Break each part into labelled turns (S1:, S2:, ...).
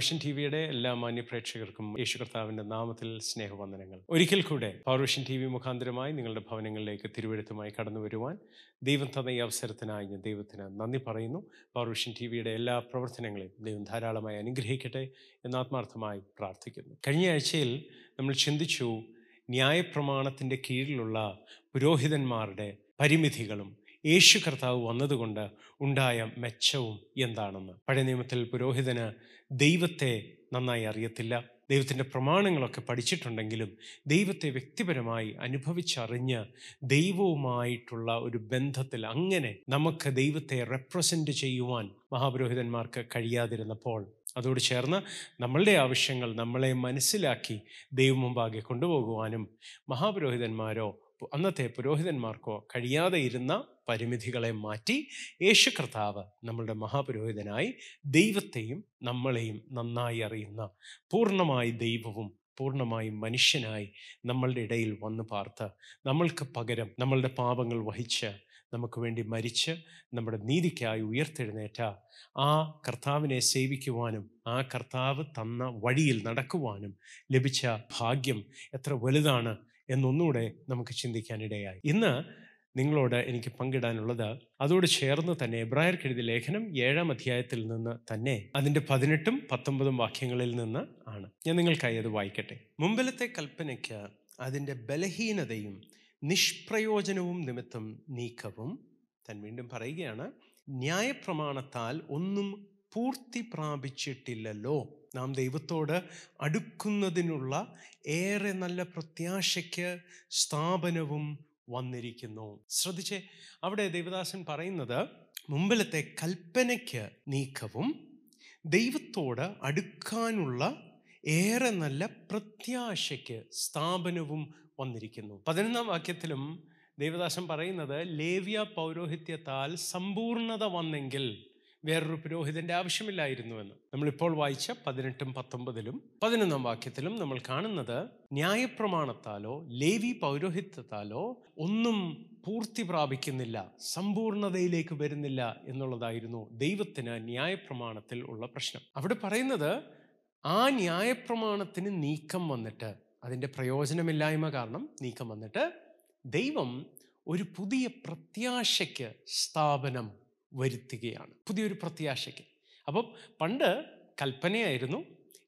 S1: Powervision T വിയുടെ എല്ലാ മാന്യപ്രേക്ഷകർക്കും യേശു കർത്താവിന്റെ നാമത്തിൽ സ്നേഹവന്ദനങ്ങൾ. ഒരിക്കൽ കൂടെ പൗർവിഷൻ ടി വി മുഖാന്തരമായി നിങ്ങളുടെ ഭവനങ്ങളിലേക്ക് തിരുവഴുത്തുമായി കടന്നു വരുവാൻ ദൈവം തന്ന ഈ അവസരത്തിനായി ദൈവത്തിന് നന്ദി പറയുന്നു. പൗർവിഷൻ ടി വിയുടെ എല്ലാ പ്രവർത്തനങ്ങളെയും ദൈവം ധാരാളമായി അനുഗ്രഹിക്കട്ടെ എന്ന് ആത്മാർത്ഥമായി പ്രാർത്ഥിക്കുന്നു. കഴിഞ്ഞ ആഴ്ചയിൽ നമ്മൾ ചിന്തിച്ചു ന്യായപ്രമാണത്തിന്റെ കീഴിലുള്ള പുരോഹിതന്മാരുടെ പരിമിതികളും യേശു കർത്താവ് വന്നതുകൊണ്ട് ഉണ്ടായ മെച്ചവും എന്താണെന്ന്? പഴയ നിയമത്തിൽ പുരോഹിതന് ദൈവത്തെ നന്നായി അറിയത്തില്ല. ദൈവത്തിന്റെ പ്രമാണങ്ങളൊക്കെ പഠിച്ചിട്ടുണ്ടെങ്കിലും ദൈവത്തെ വ്യക്തിപരമായി അനുഭവിച്ചറിഞ്ഞ് ദൈവവുമായിട്ടുള്ള ഒരു ബന്ധത്തിൽ അങ്ങനെ നമുക്ക് ദൈവത്തെ റെപ്രസെന്റ് ചെയ്യുവാൻ മഹാപുരോഹിതന്മാർക്ക് കഴിയാതിരുന്നപ്പോൾ അതോട് ചേർന്ന് നമ്മളുടെ ആവശ്യങ്ങൾ നമ്മളെ മനസ്സിലാക്കി ദൈവം മുമ്പാകെ കൊണ്ടുപോകുവാനും മഹാപുരോഹിതന്മാരോ അന്നത്തെ പുരോഹിതന്മാർക്കോ കഴിയാതെ ഇരുന്ന പരിമിതികളെ മാറ്റി യേശു കർത്താവ് നമ്മളുടെ മഹാപുരോഹിതനായി ദൈവത്തെയും നമ്മളെയും നന്നായി അറിയുന്ന പൂർണമായി ദൈവവും പൂർണമായും മനുഷ്യനായി നമ്മളുടെ ഇടയിൽ വന്നു പാർത്ത് നമ്മൾക്ക് പകരം നമ്മളുടെ പാപങ്ങൾ വഹിച്ച് നമുക്ക് വേണ്ടി മരിച്ച് നമ്മുടെ നീതിക്കായി ഉയർത്തെഴുന്നേറ്റ ആ കർത്താവിനെ സേവിക്കുവാനും ആ കർത്താവ് തന്ന വഴിയിൽ നടക്കുവാനും ലഭിച്ച ഭാഗ്യം എത്ര വലുതാണ് എന്നൊന്നുകൂടെ നമുക്ക് ചിന്തിക്കാനിടയായി. ഇന്ന് നിങ്ങളോട് എനിക്ക് പങ്കിടാനുള്ളത് അതോട് ചേർന്ന് തന്നെ എബ്രായർക്ക് എഴുതിയ ലേഖനം ഏഴാം അധ്യായത്തിൽ നിന്ന് തന്നെ അതിന്റെ പതിനെട്ടും പത്തൊമ്പതും വാക്യങ്ങളിൽ നിന്ന് ആണ്. ഞാൻ നിങ്ങൾക്കായി അത് വായിക്കട്ടെ. മുമ്പിലത്തെ കൽപ്പനയ്ക്ക് അതിന്റെ ബലഹീനതയും നിഷ്പ്രയോജനവും നിമിത്തം നീക്കവും തൻ വീണ്ടും പറയുകയാണ് ന്യായപ്രമാണത്താൽ ഒന്നും പൂർത്തി പ്രാപിച്ചിട്ടില്ലല്ലോ. നാം ദൈവത്തോട് അടുക്കുന്നതിനുള്ള ഏറെ നല്ല പ്രത്യാശയ്ക്ക് സ്ഥാപനവും വന്നിരിക്കുന്നു. ശ്രദ്ധിച്ചേ അവിടെ ദേവദാസൻ പറയുന്നത് മുമ്പിലത്തെ കൽപ്പനയ്ക്ക് നീക്കവും ദൈവത്തോട് അടുക്കാനുള്ള ഏറെ നല്ല പ്രത്യാശയ്ക്ക് സ്ഥാപനവും വന്നിരിക്കുന്നു. പതിനൊന്നാം വാക്യത്തിലും ദേവദാസൻ പറയുന്നത് ലേവ്യ പൗരോഹിത്യത്താൽ സമ്പൂർണത വന്നെങ്കിൽ വേറൊരു പുരോഹിതന്റെ ആവശ്യമില്ലായിരുന്നുവെന്ന്. നമ്മളിപ്പോൾ വായിച്ച പതിനെട്ടും പത്തൊമ്പതിലും പതിനൊന്നാം വാക്യത്തിലും നമ്മൾ കാണുന്നത് ന്യായപ്രമാണത്താലോ ലേവി പൗരോഹിത്യത്താലോ ഒന്നും പൂർത്തി പ്രാപിക്കുന്നില്ല സമ്പൂർണതയിലേക്ക് വരുന്നില്ല എന്നുള്ളതായിരുന്നു ദൈവത്തിന് ന്യായപ്രമാണത്തിൽ ഉള്ള പ്രശ്നം. അവിടെ പറയുന്നത് ആ ന്യായപ്രമാണത്തിന് നീക്കം വന്നിട്ട് അതിന്റെ പ്രയോജനമില്ലായ്മ കാരണം നീക്കം വന്നിട്ട് ദൈവം ഒരു പുതിയ പ്രത്യാശയ്ക്ക് സ്ഥാപനം വരുത്തുകയാണ്. പുതിയൊരു പ്രത്യാശയ്ക്ക്. അപ്പം പണ്ട് കൽപ്പനയായിരുന്നു.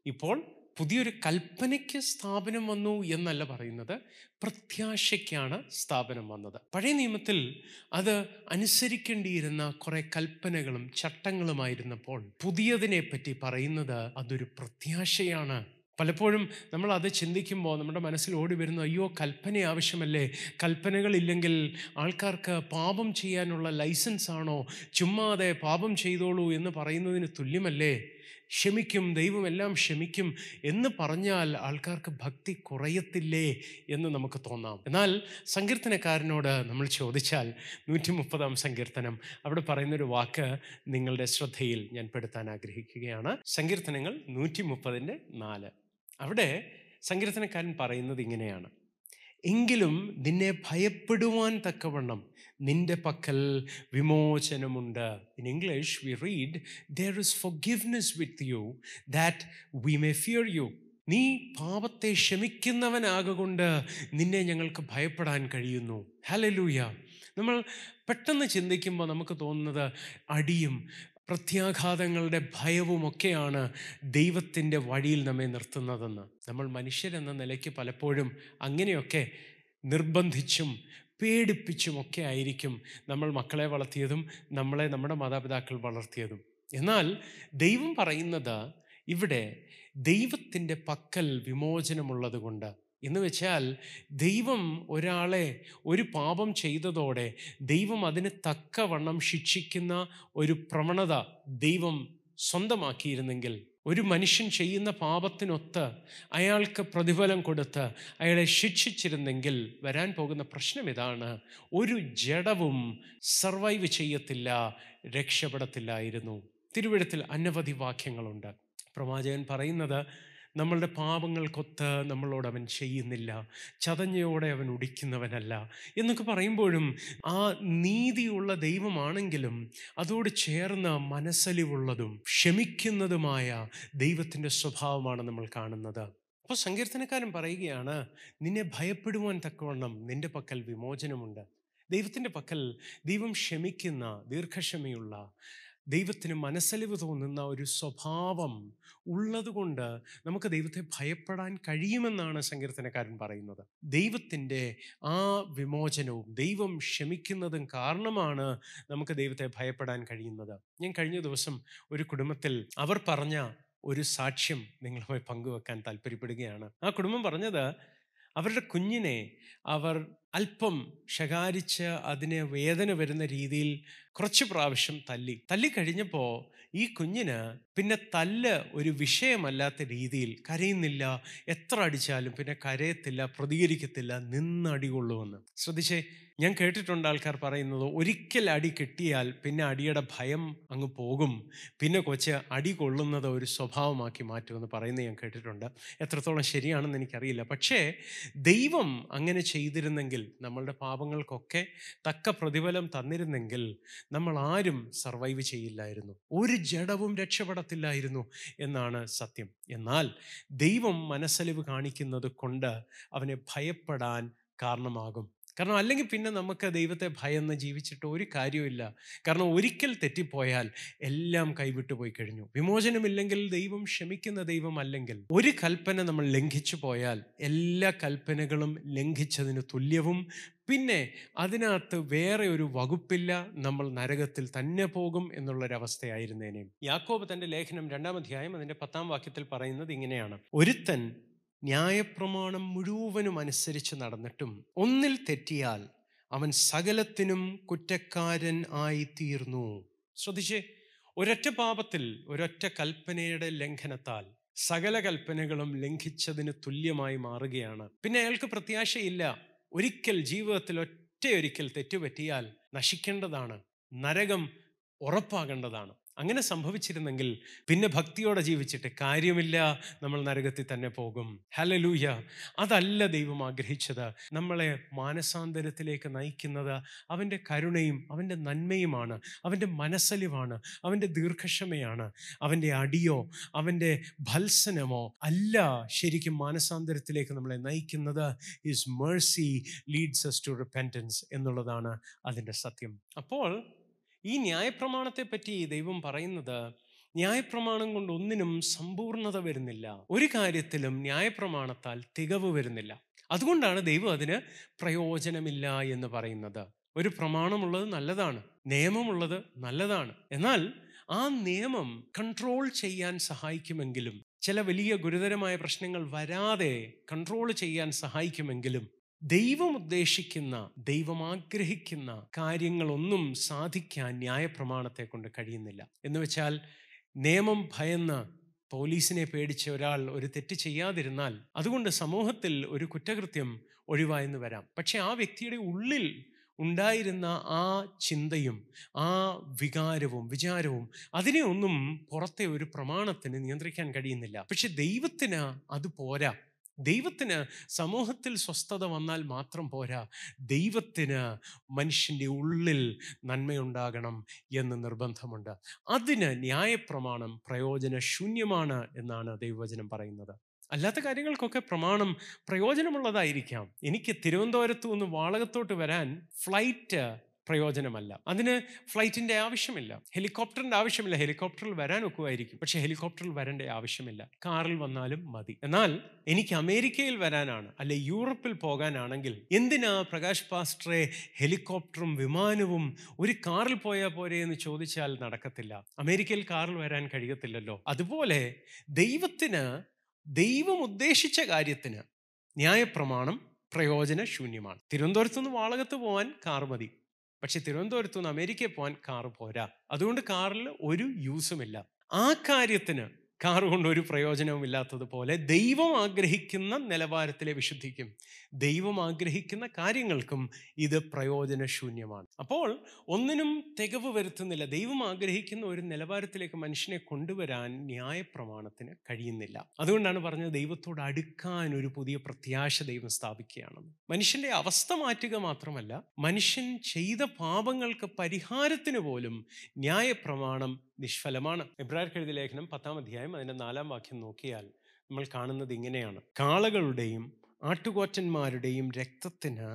S1: ഇപ്പോൾ പുതിയൊരു കൽപ്പനയ്ക്ക് സ്ഥാപനം വന്നു എന്നല്ല പറയുന്നത്. പ്രത്യാശയ്ക്കാണ് സ്ഥാപനം വന്നത്. പഴയ നിയമത്തിൽ അത് അനുസരിക്കേണ്ടിയിരുന്ന കുറെ കൽപ്പനകളും ചട്ടങ്ങളുമായിരുന്നപ്പോൾ പുതിയതിനെ പറ്റി പറയുന്നത് അതൊരു പ്രത്യാശയാണ് പലപ്പോഴും നമ്മൾ അത് ചിന്തിക്കുമ്പോൾ നമ്മുടെ മനസ്സിൽ ഓടി വരുന്നു അയ്യോ കൽപ്പന ആവശ്യമല്ലേ? കൽപ്പനകളില്ലെങ്കിൽ ആൾക്കാർക്ക് പാപം ചെയ്യാനുള്ള ലൈസൻസ് ആണോ? ചുമ്മാതെ പാപം ചെയ്തോളൂ എന്ന് പറയുന്നതിന് തുല്യമല്ലേ? ക്ഷമിക്കും ദൈവമെല്ലാം ക്ഷമിക്കും എന്ന് പറഞ്ഞാൽ ആൾക്കാർക്ക് ഭക്തി കുറയത്തില്ലേ എന്ന് നമുക്ക് തോന്നാം. എന്നാൽ സങ്കീർത്തനക്കാരനോട് നമ്മൾ ചോദിച്ചാൽ നൂറ്റി മുപ്പതാം സങ്കീർത്തനം അവിടെ പറയുന്നൊരു വാക്ക് നിങ്ങളുടെ ശ്രദ്ധയിൽ ഞാൻ പെടുത്താൻ ആഗ്രഹിക്കുകയാണ്. സങ്കീർത്തനങ്ങൾ നൂറ്റി മുപ്പതിന്റെ നാല്. അവിടെ സങ്കീർത്തനക്കാരൻ പറയുന്നത് ഇങ്ങനെയാണ്. എങ്കിലും നിന്നെ ഭയപ്പെടുവാൻ തക്കവണ്ണം നിന്റെ പക്കൽ വിമോചനമുണ്ട്. In English we read there is forgiveness with you that we may fear you നീ പാപത്തെ ക്ഷമിക്കുന്നവനാകൊണ്ട് നിന്നെ ഞങ്ങൾക്ക് ഭയപ്പെടാൻ കഴിയുന്നു. ഹലലൂയ നമ്മൾ പെട്ടെന്ന് ചിന്തിക്കുമ്പോൾ നമുക്ക് തോന്നുന്നത് അടിയും പ്രത്യാഘാതങ്ങളുടെ ഭയവുമൊക്കെയാണ് ദൈവത്തിന്റെ വഴിയിൽ നമ്മെ നിർത്തുന്നതെന്ന്. നമ്മൾ മനുഷ്യരെന്ന നിലയ്ക്ക് പലപ്പോഴും അങ്ങനെയൊക്കെ നിർബന്ധിച്ചും പേടിപ്പിച്ചും ഒക്കെ ആയിരിക്കും നമ്മൾ മക്കളെ വളർത്തിയതും നമ്മളെ നമ്മുടെ മാതാപിതാക്കൾ വളർത്തിയതും. എന്നാൽ ദൈവം പറയുന്നത് ഇവിടെ ദൈവത്തിന്റെ പക്കൽ വിമോചനമുള്ളത് കൊണ്ട് എന്ന് വെച്ചാൽ ദൈവം ഒരാളെ ഒരു പാപം ചെയ്തതോടെ ദൈവം അതിന് തക്കവണ്ണം ശിക്ഷിക്കുന്ന ഒരു പ്രവണത ദൈവം സ്വന്തമാക്കിയിരുന്നെങ്കിൽ ഒരു മനുഷ്യൻ ചെയ്യുന്ന പാപത്തിനൊത്ത് അയാൾക്ക് പ്രതിഫലം കൊടുത്ത് അയാളെ ശിക്ഷിച്ചിരുന്നെങ്കിൽ വരാൻ പോകുന്ന പ്രശ്നം ഇതാണ്. ഒരു ജഡവും സർവൈവ് ചെയ്യത്തില്ല രക്ഷപ്പെടത്തില്ലായിരുന്നു. തിരുവിടത്തിൽ അനവധി വാക്യങ്ങളുണ്ട്. പ്രവാചകൻ പറയുന്നത് നമ്മളുടെ പാപങ്ങൾക്കൊത്ത് നമ്മളോട് അവൻ ചെയ്യുന്നില്ല. ചതഞ്ഞയോടെ അവൻ ഉടിക്കുന്നവനല്ല എന്നൊക്കെ പറയുമ്പോഴും ആ നീതിയുള്ള ദൈവമാണെങ്കിലും അതോട് ചേർന്ന മനസ്സലിവുള്ളതും ക്ഷമിക്കുന്നതുമായ ദൈവത്തിന്റെ സ്വഭാവമാണ് നമ്മൾ കാണുന്നത്. അപ്പോൾ സങ്കീർത്തനക്കാരൻ പറയുകയാണ് നിന്നെ ഭയപ്പെടുവാൻ തക്കവണ്ണം നിന്റെ പക്കൽ വിമോചനമുണ്ട്. ദൈവത്തിന്റെ പക്കൽ ദൈവം ക്ഷമിക്കുന്ന ദീർഘക്ഷമയുള്ള ദൈവത്തിന് മനസ്സലിവ് തോന്നുന്ന ഒരു സ്വഭാവം ഉള്ളതുകൊണ്ട് നമുക്ക് ദൈവത്തെ ഭയപ്പെടാൻ കഴിയുമെന്നാണ് സങ്കീർത്തനക്കാരൻ പറയുന്നത്. ദൈവത്തിന്റെ ആ വിമോചനവും ദൈവം ക്ഷമിക്കുന്നതും കാരണമാണ് നമുക്ക് ദൈവത്തെ ഭയപ്പെടാൻ കഴിയുന്നത്. ഞാൻ കഴിഞ്ഞ ദിവസം ഒരു കുടുംബത്തിൽ അവർ പറഞ്ഞ ഒരു സാക്ഷ്യം നിങ്ങളുമായി പങ്കുവെക്കാൻ താല്പര്യപ്പെടുകയാണ്. ആ കുടുംബം പറഞ്ഞത് അവരുടെ കുഞ്ഞിനെ അവർ അല്പം ശകാരിച്ച് അതിനെ വേദന വരുന്ന രീതിയിൽ കുറച്ച് പ്രാവശ്യം തല്ലി. തല്ലി കഴിഞ്ഞപ്പോൾ ഈ കുഞ്ഞിന് പിന്നെ തല്ല് ഒരു വിഷയമല്ലാത്ത രീതിയിൽ കരയുന്നില്ല എത്ര അടിച്ചാലും പിന്നെ കരയത്തില്ല പ്രതികരിക്കത്തില്ല നിന്നടികൊള്ളുമെന്ന് ശ്രദ്ധിച്ചേ ഞാൻ കേട്ടിട്ടുണ്ട് ആൾക്കാർ പറയുന്നത് ഒരിക്കൽ അടി കിട്ടിയാൽ പിന്നെ അടിയുടെ ഭയം അങ്ങ് പോകും. പിന്നെ കൊച്ച് അടി കൊള്ളുന്നത് ഒരു സ്വഭാവമാക്കി മാറ്റുമെന്ന് പറയുന്നത് ഞാൻ കേട്ടിട്ടുണ്ട്. എത്രത്തോളം ശരിയാണെന്ന് എനിക്കറിയില്ല. പക്ഷേ ദൈവം അങ്ങനെ ചെയ്തിരുന്നെങ്കിൽ നമ്മളുടെ പാപങ്ങൾക്കൊക്കെ തക്ക പ്രതിഫലം തന്നിരുന്നെങ്കിൽ നമ്മൾ ആരും സർവൈവ് ചെയ്യില്ലായിരുന്നു. ഒരു ജഡവും രക്ഷപ്പെടത്തില്ലായിരുന്നു എന്നാണ് സത്യം. എന്നാൽ ദൈവം മനസ്സലിവ് കാണിക്കുന്നത് കൊണ്ട് അവനെ ഭയപ്പെടാൻ കാരണമാകും. കാരണം അല്ലെങ്കിൽ പിന്നെ നമുക്ക് ദൈവത്തെ ഭയന്ന് ജീവിച്ചിട്ട് ഒരു കാര്യമില്ല കാരണം ഒരിക്കൽ തെറ്റിപ്പോയാൽ എല്ലാം കൈവിട്ടു പോയി കഴിഞ്ഞു. വിമോചനമില്ലെങ്കിൽ ദൈവം ക്ഷമിക്കുന്ന ദൈവം അല്ലെങ്കിൽ ഒരു കൽപ്പന നമ്മൾ ലംഘിച്ചു പോയാൽ എല്ലാ കൽപ്പനകളും ലംഘിച്ചതിന് തുല്യവും. പിന്നെ അതിനകത്ത് വേറെ ഒരു വകുപ്പില്ല. നമ്മൾ നരകത്തിൽ തന്നെ പോകും എന്നുള്ളൊരവസ്ഥയായിരുന്നേനെ. യാക്കോബ് തന്റെ ലേഖനം രണ്ടാം അധ്യായം അതിന്റെ പത്താം വാക്യത്തിൽ പറയുന്നത് ഇങ്ങനെയാണ്. ഒരുത്തൻ ന്യായപ്രമാണം മുഴുവനും അനുസരിച്ച് നടന്നിട്ടും ഒന്നിൽ തെറ്റിയാൽ അവൻ സകലത്തിനും കുറ്റക്കാരൻ ആയി തീർന്നു ശ്രദ്ധിച്ചേ ഒരൊറ്റ പാപത്തിൽ ഒരൊറ്റ കൽപ്പനയുടെ ലംഘനത്താൽ സകല കൽപ്പനകളും ലംഘിച്ചതിന് തുല്യമായി മാറുകയാണ്. പിന്നെ അയാൾക്ക് പ്രത്യാശയില്ല. ഒരിക്കൽ ജീവിതത്തിൽ ഒറ്റയൊരിക്കൽ തെറ്റുപറ്റിയാൽ നശിക്കേണ്ടതാണ്. നരകം ഉറപ്പാകേണ്ടതാണ്. അങ്ങനെ സംഭവിച്ചിരുന്നെങ്കിൽ പിന്നെ ഭക്തിയോടെ ജീവിച്ചിട്ട് കാര്യമില്ല നമ്മൾ നരകത്തിൽ തന്നെ പോകും. ഹലലൂയ അതല്ല ദൈവം ആഗ്രഹിച്ചത്. നമ്മളെ മാനസാന്തരത്തിലേക്ക് നയിക്കുന്നത് അവന്റെ കരുണയും അവന്റെ നന്മയുമാണ് അവന്റെ മനസ്സലിവാണ് അവന്റെ ദീർഘക്ഷമയാണ് അവന്റെ അടിയോ അവന്റെ ഭത്സനമോ അല്ല ശരിക്കും മാനസാന്തരത്തിലേക്ക് നമ്മളെ നയിക്കുന്നത്. His mercy leads us to repentance എന്നുള്ളതാണ് അതിന്റെ സത്യം. അപ്പോൾ ഈ ന്യായപ്രമാണത്തെ പറ്റി ദൈവം പറയുന്നത് ന്യായപ്രമാണം കൊണ്ട് ഒന്നിനും സമ്പൂർണത വരുന്നില്ല. ഒരു കാര്യത്തിലും ന്യായപ്രമാണത്താൽ തികവ് വരുന്നില്ല. അതുകൊണ്ടാണ് ദൈവം അതിന് പ്രയോജനമില്ല എന്ന് പറയുന്നത്. ഒരു പ്രമാണമുള്ളത് നല്ലതാണ് നിയമമുള്ളത് നല്ലതാണ്. എന്നാൽ ആ നിയമം കൺട്രോൾ ചെയ്യാൻ സഹായിക്കുമെങ്കിലും ചില വലിയ ഗുരുതരമായ പ്രശ്നങ്ങൾ വരാതെ കൺട്രോൾ ചെയ്യാൻ സഹായിക്കുമെങ്കിലും ദൈവം ഉദ്ദേശിക്കുന്ന ദൈവം ആഗ്രഹിക്കുന്ന കാര്യങ്ങളൊന്നും സാധിക്കാൻ ന്യായപ്രമാണത്തെ കൊണ്ട് കഴിയുന്നില്ല. എന്ന് വെച്ചാൽ നിയമം ഭയന്ന് പോലീസിനെ പേടിച്ച ഒരാൾ ഒരു തെറ്റ് ചെയ്യാതിരുന്നാൽ അതുകൊണ്ട് സമൂഹത്തിൽ ഒരു കുറ്റകൃത്യം ഒഴിവായെന്ന് വരാം. പക്ഷെ ആ വ്യക്തിയുടെ ഉള്ളിൽ ഉണ്ടായിരുന്ന ആ ചിന്തയും ആ വികാരവും വിചാരവും അതിനെ ഒന്നും പുറത്തെ ഒരു പ്രമാണത്തിന് നിയന്ത്രിക്കാൻ കഴിയുന്നില്ല. പക്ഷെ ദൈവത്തിന് അത് പോരാ. ദൈവത്തിന് സമൂഹത്തിൽ സ്വസ്ഥത വന്നാൽ മാത്രം പോരാ. ദൈവത്തിന് മനുഷ്യന്റെ ഉള്ളിൽ നന്മയുണ്ടാകണം എന്ന് നിർബന്ധമുണ്ട്. അതിന് ന്യായപ്രമാണം പ്രയോജനശൂന്യമാണ് എന്നാണ് ദൈവവചനം പറയുന്നത്. അല്ലാത്ത കാര്യങ്ങൾക്കൊക്കെ പ്രമാണം പ്രയോജനമുള്ളതായിരിക്കാം. എനിക്ക് തിരുവനന്തപുരത്തു നിന്ന് വാളകത്തോട്ട് വരാൻ ഫ്ലൈറ്റ് പ്രയോജനമല്ല. അതിന് ഫ്ലൈറ്റിന്റെ ആവശ്യമില്ല. ഹെലികോപ്റ്ററിന്റെ ആവശ്യമില്ല. ഹെലികോപ്റ്ററിൽ വരാൻ ഒക്കുമായിരിക്കും പക്ഷെ ഹെലികോപ്റ്ററിൽ വരേണ്ട ആവശ്യമില്ല. കാറിൽ വന്നാലും മതി. എന്നാൽ എനിക്ക് അമേരിക്കയിൽ വരാനാണ് അല്ലെ യൂറോപ്പിൽ പോകാനാണെങ്കിൽ എന്തിനാ പ്രകാശ് പാസ്റ്ററെ ഹെലികോപ്റ്ററും വിമാനവും ഒരു കാറിൽ പോയാൽ പോരെ എന്ന് ചോദിച്ചാൽ നടക്കത്തില്ല. അമേരിക്കയിൽ കാറിൽ വരാൻ കഴിയത്തില്ലല്ലോ. അതുപോലെ ദൈവത്തിന് ദൈവം ഉദ്ദേശിച്ച കാര്യത്തിന് ന്യായപ്രമാണം പ്രയോജനശൂന്യമാണ്. തിരുവനന്തപുരത്ത് നിന്ന് വാളകത്ത് പോകാൻ കാർ മതി. പക്ഷെ തിരുവനന്തപുരത്തു നിന്ന് അമേരിക്കയിൽ പോകാൻ കാറ് പോരാ. അതുകൊണ്ട് കാറിൽ ഒരു യൂസുമില്ല ആ കാര്യത്തിന് കാറ് കൊണ്ട് ഒരു പ്രയോജനവും ഇല്ലാത്തതുപോലെ ദൈവം ആഗ്രഹിക്കുന്ന നിലവാരത്തിലെ വിശുദ്ധിക്കും. ദൈവം ആഗ്രഹിക്കുന്ന കാര്യങ്ങൾക്കും ഇത് പ്രയോജനശൂന്യമാണ്. അപ്പോൾ ഒന്നിനും തികവ് വരുത്തുന്നില്ല. ദൈവം ആഗ്രഹിക്കുന്ന ഒരു നിലവാരത്തിലേക്ക് മനുഷ്യനെ കൊണ്ടുവരാൻ ന്യായപ്രമാണത്തിന് കഴിയുന്നില്ല. അതുകൊണ്ടാണ് പറഞ്ഞത് ദൈവത്തോട് അടുക്കാൻ ഒരു പുതിയ പ്രത്യാശ ദൈവം സ്ഥാപിക്കുകയാണെന്ന്. മനുഷ്യന്റെ അവസ്ഥ മാറ്റുക മാത്രമല്ല മനുഷ്യൻ ചെയ്ത പാപങ്ങൾക്ക് പരിഹാരത്തിന് പോലും ന്യായപ്രമാണം നിഷ്ഫലമാണ്. എബ്രാഹിം ലേഖനം പത്താം അധ്യായം അതിന്റെ നാലാം വാക്യം നോക്കിയാൽ നമ്മൾ കാണുന്നത് ഇങ്ങനെയാണ്. കാളകളുടെയും ആട്ടുകൊറ്റന്മാരുടെയും രക്തത്തിന്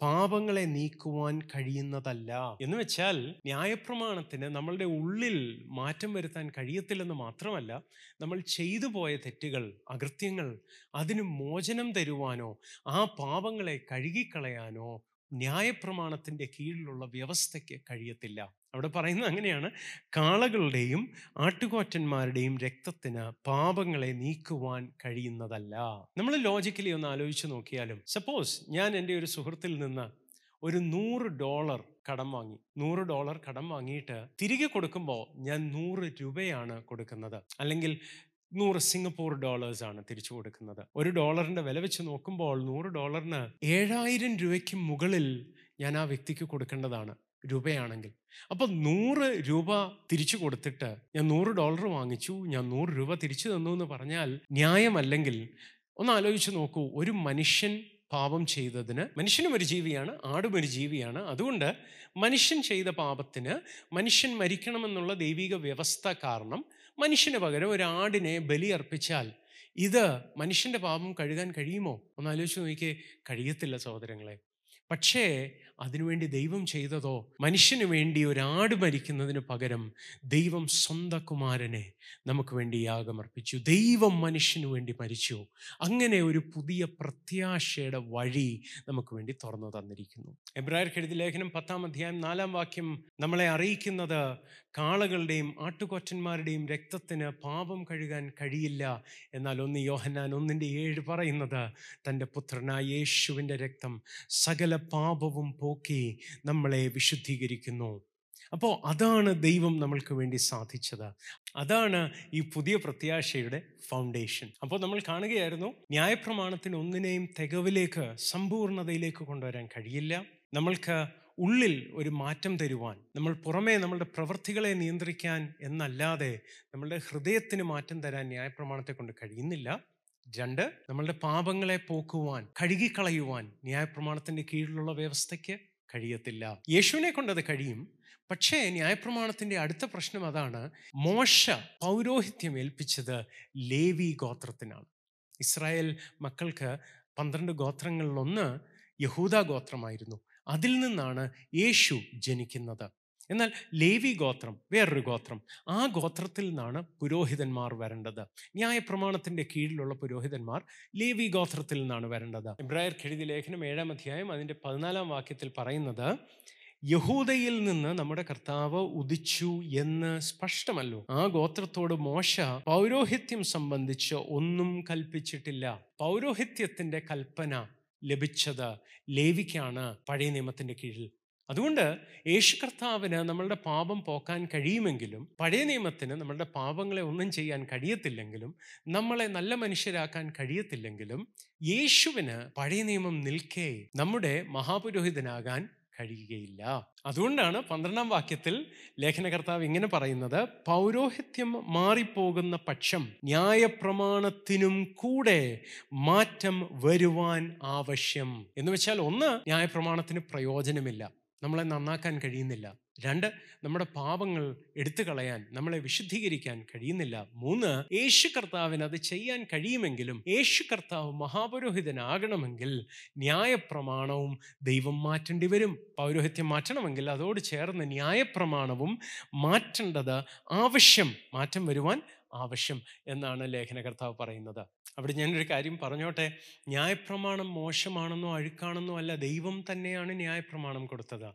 S1: പാപങ്ങളെ നീക്കുവാൻ കഴിയുന്നതല്ല. എന്ന് വെച്ചാൽ ന്യായപ്രമാണത്തിന് നമ്മളുടെ ഉള്ളിൽ മാറ്റം വരുത്താൻ കഴിയത്തില്ലെന്ന് മാത്രമല്ല നമ്മൾ ചെയ്തു പോയ തെറ്റുകൾ അകൃത്യങ്ങൾ അതിന് മോചനം തരുവാനോ ആ പാപങ്ങളെ കഴുകിക്കളയാനോ ന്യായപ്രമാണത്തിന്റെ കീഴിലുള്ള വ്യവസ്ഥയ്ക്ക് കഴിയത്തില്ല. അവിടെ പറയുന്നത് അങ്ങനെയാണ്. കാളകളുടെയും ആട്ടുകോറ്റന്മാരുടെയും രക്തത്തിന് പാപങ്ങളെ നീക്കുവാൻ കഴിയുന്നതല്ല. നമ്മൾ ലോജിക്കലി ഒന്ന് ആലോചിച്ച് നോക്കിയാലും സപ്പോസ് ഞാൻ എന്റെ ഒരു സുഹൃത്തിൽ നിന്ന് ഒരു നൂറ് ഡോളർ കടം വാങ്ങി. നൂറ് ഡോളർ കടം വാങ്ങിയിട്ട് തിരികെ കൊടുക്കുമ്പോൾ ഞാൻ നൂറ് രൂപയാണ് കൊടുക്കുന്നത്. അല്ലെങ്കിൽ നൂറ് സിംഗപ്പൂർ ഡോളേഴ്സ് ആണ് തിരിച്ചു കൊടുക്കുന്നത്. ഒരു ഡോളറിന്റെ വില വെച്ച് നോക്കുമ്പോൾ നൂറ് ഡോളറിന് ഏഴായിരം രൂപയ്ക്ക് മുകളിൽ ഞാൻ ആ വ്യക്തിക്ക് കൊടുക്കേണ്ടതാണ് രൂപയാണെങ്കിൽ. അപ്പൊ നൂറ് രൂപ തിരിച്ചു കൊടുത്തിട്ട് ഞാൻ നൂറ് ഡോളർ വാങ്ങിച്ചു ഞാൻ നൂറ് രൂപ തിരിച്ചു തന്നു എന്ന് പറഞ്ഞാൽ ന്യായമല്ലെങ്കിൽ ഒന്ന് ആലോചിച്ച് നോക്കൂ ഒരു മനുഷ്യൻ പാപം ചെയ്തതിന് മനുഷ്യനും ഒരു ജീവിയാണ് ആടും ഒരു ജീവിയാണ്. അതുകൊണ്ട് മനുഷ്യൻ ചെയ്ത പാപത്തിന് മനുഷ്യൻ മരിക്കണമെന്നുള്ള ദൈവിക വ്യവസ്ഥ കാരണം മനുഷ്യന് പകരം ഒരു ആടിനെ ബലി അർപ്പിച്ചാൽ ഇത് മനുഷ്യന്റെ പാപം കഴുകാൻ കഴിയുമോ? ഒന്ന് ആലോചിച്ച് നോക്കിയേ കഴിയത്തില്ല സഹോദരങ്ങളെ. പക്ഷേ അതിനുവേണ്ടി ദൈവം ചെയ്തതോ? മനുഷ്യന് വേണ്ടി ഒരാട് മരിക്കുന്നതിന് പകരം ദൈവം സ്വന്തം കുമാരനെ നമുക്ക് വേണ്ടി യാഗമർപ്പിച്ചു ദൈവം മനുഷ്യന് വേണ്ടി മരിച്ചു. അങ്ങനെ ഒരു പുതിയ പ്രത്യാശയുടെ വഴി നമുക്ക് വേണ്ടി തുറന്നു തന്നിരിക്കുന്നു. എബ്രായർ കെഴുതി ലേഖനം പത്താം അധ്യായം നാലാം വാക്യം നമ്മളെ അറിയിക്കുന്നത് കാളകളുടെയും ആട്ടുകൊറ്റന്മാരുടെയും രക്തത്തിന് പാപം കഴുകാൻ കഴിയില്ല. എന്നാൽ ഒന്ന് യോഹന്നാൻ ഒന്നിന്റെ ഏഴ് പറയുന്നത് തന്റെ പുത്രനായ യേശുവിന്റെ രക്തം സകല പാപവും പോക്കി നമ്മളെ വിശുദ്ധീകരിക്കുന്നു. അപ്പോൾ അതാണ് ദൈവം നമ്മൾക്ക് വേണ്ടി സാധിച്ചത്. അതാണ് ഈ പുതിയ പ്രത്യാശയുടെ ഫൗണ്ടേഷൻ അപ്പോൾ നമ്മൾ കാണുകയായിരുന്നു ന്യായപ്രമാണത്തിന് ഒന്നിനെയും തികവിലേക്ക് സമ്പൂർണതയിലേക്ക് കൊണ്ടുവരാൻ കഴിയില്ല. നമ്മൾക്ക് ഉള്ളിൽ ഒരു മാറ്റം തരുവാൻ നമ്മൾ പുറമേ നമ്മളുടെ പ്രവൃത്തികളെ നിയന്ത്രിക്കാൻ എന്നല്ലാതെ നമ്മളുടെ ഹൃദയത്തിന് മാറ്റം തരാൻ ന്യായപ്രമാണത്തെ കൊണ്ട് കഴിയുന്നില്ല. രണ്ട് നമ്മളുടെ പാപങ്ങളെ പോക്കുവാൻ കഴുകിക്കളയുവാൻ ന്യായപ്രമാണത്തിന്റെ കീഴിലുള്ള വ്യവസ്ഥയ്ക്ക് കഴിയത്തില്ല. യേശുവിനെ കൊണ്ടത് കഴിയും. പക്ഷേ ന്യായപ്രമാണത്തിന്റെ അടുത്ത പ്രശ്നം അതാണ്. മോശ പൗരോഹിത്യം ഏൽപ്പിച്ചത് ലേവി ഗോത്രത്തിനാണ്. ഇസ്രായേൽ മക്കൾക്ക് പന്ത്രണ്ട് ഗോത്രങ്ങളിലൊന്ന് യഹൂദ ഗോത്രമായിരുന്നു. അതിൽ നിന്നാണ് യേശു ജനിക്കുന്നത്. എന്നാൽ ലേവി ഗോത്രം വേറൊരു ഗോത്രം ആ ഗോത്രത്തിൽ നിന്നാണ് പുരോഹിതന്മാർ വരേണ്ടത്. ന്യായ പ്രമാണത്തിന്റെ കീഴിലുള്ള പുരോഹിതന്മാർ ലേവി ഗോത്രത്തിൽ നിന്നാണ് വരേണ്ടത്. ഇബ്രായർ കെഴുതി ലേഖനം ഏഴാം അധ്യായം അതിന്റെ പതിനാലാം വാക്യത്തിൽ പറയുന്നത് യഹൂദയിൽ നിന്ന് നമ്മുടെ കർത്താവ് ഉദിച്ചു എന്ന് സ്പഷ്ടമല്ലോ. ആ ഗോത്രത്തോട് മോശ പൗരോഹിത്യം സംബന്ധിച്ച് ഒന്നും കൽപ്പിച്ചിട്ടില്ല. പൗരോഹിത്യത്തിന്റെ കൽപ്പന ലഭിച്ചത് ലേവിക്കാണ് പഴയ നിയമത്തിന്റെ കീഴിൽ. അതുകൊണ്ട് യേശു കർത്താവിന് നമ്മളുടെ പാപം പോക്കാൻ കഴിയുമെങ്കിലും പഴയ നിയമത്തിന് നമ്മളുടെ പാപങ്ങളെ ഒന്നും ചെയ്യാൻ കഴിയത്തില്ലെങ്കിലും നമ്മളെ നല്ല മനുഷ്യരാക്കാൻ കഴിയത്തില്ലെങ്കിലും യേശുവിന് പഴയ നിയമം നിൽക്കേ നമ്മുടെ മഹാപുരോഹിതനാകാൻ കഴിയുകയില്ല. അതുകൊണ്ടാണ് പന്ത്രണ്ടാം വാക്യത്തിൽ ലേഖനകർത്താവ് ഇങ്ങനെ പറയുന്നത് പൗരോഹിത്യം മാറിപ്പോകുന്ന പക്ഷം ന്യായപ്രമാണത്തിനും കൂടെ മാറ്റം വരുവാൻ ആവശ്യം. എന്ന് വെച്ചാൽ ഒന്ന് ന്യായപ്രമാണത്തിന് പ്രയോജനമില്ല. നമ്മളെ നന്നാക്കാൻ കഴിയുന്നില്ല. രണ്ട് നമ്മുടെ പാപങ്ങൾ എടുത്തു കളയാൻ നമ്മളെ വിശുദ്ധീകരിക്കാൻ കഴിയുന്നില്ല. മൂന്ന് യേശു കർത്താവിന് അത് ചെയ്യാൻ കഴിയുമെങ്കിലും യേശു കർത്താവ് മഹാപുരോഹിതനാകണമെങ്കിൽ ന്യായപ്രമാണവും ദൈവം മാറ്റേണ്ടി വരും. പൗരോഹിത്യം മാറ്റണമെങ്കിൽ അതോട് ചേർന്ന് ന്യായപ്രമാണവും മാറ്റേണ്ടത് ആവശ്യം മാറ്റം വരുവാൻ ആവശ്യം എന്നാണ് ലേഖനകർത്താവ് പറയുന്നത്. അവിടെ ഞാനൊരു കാര്യം പറഞ്ഞോട്ടെ. ന്യായപ്രമാണം മോശമാണെന്നോ അഴുക്കാണെന്നോ അല്ല ദൈവം തന്നെയാണ് ന്യായപ്രമാണം കൊടുത്തത്.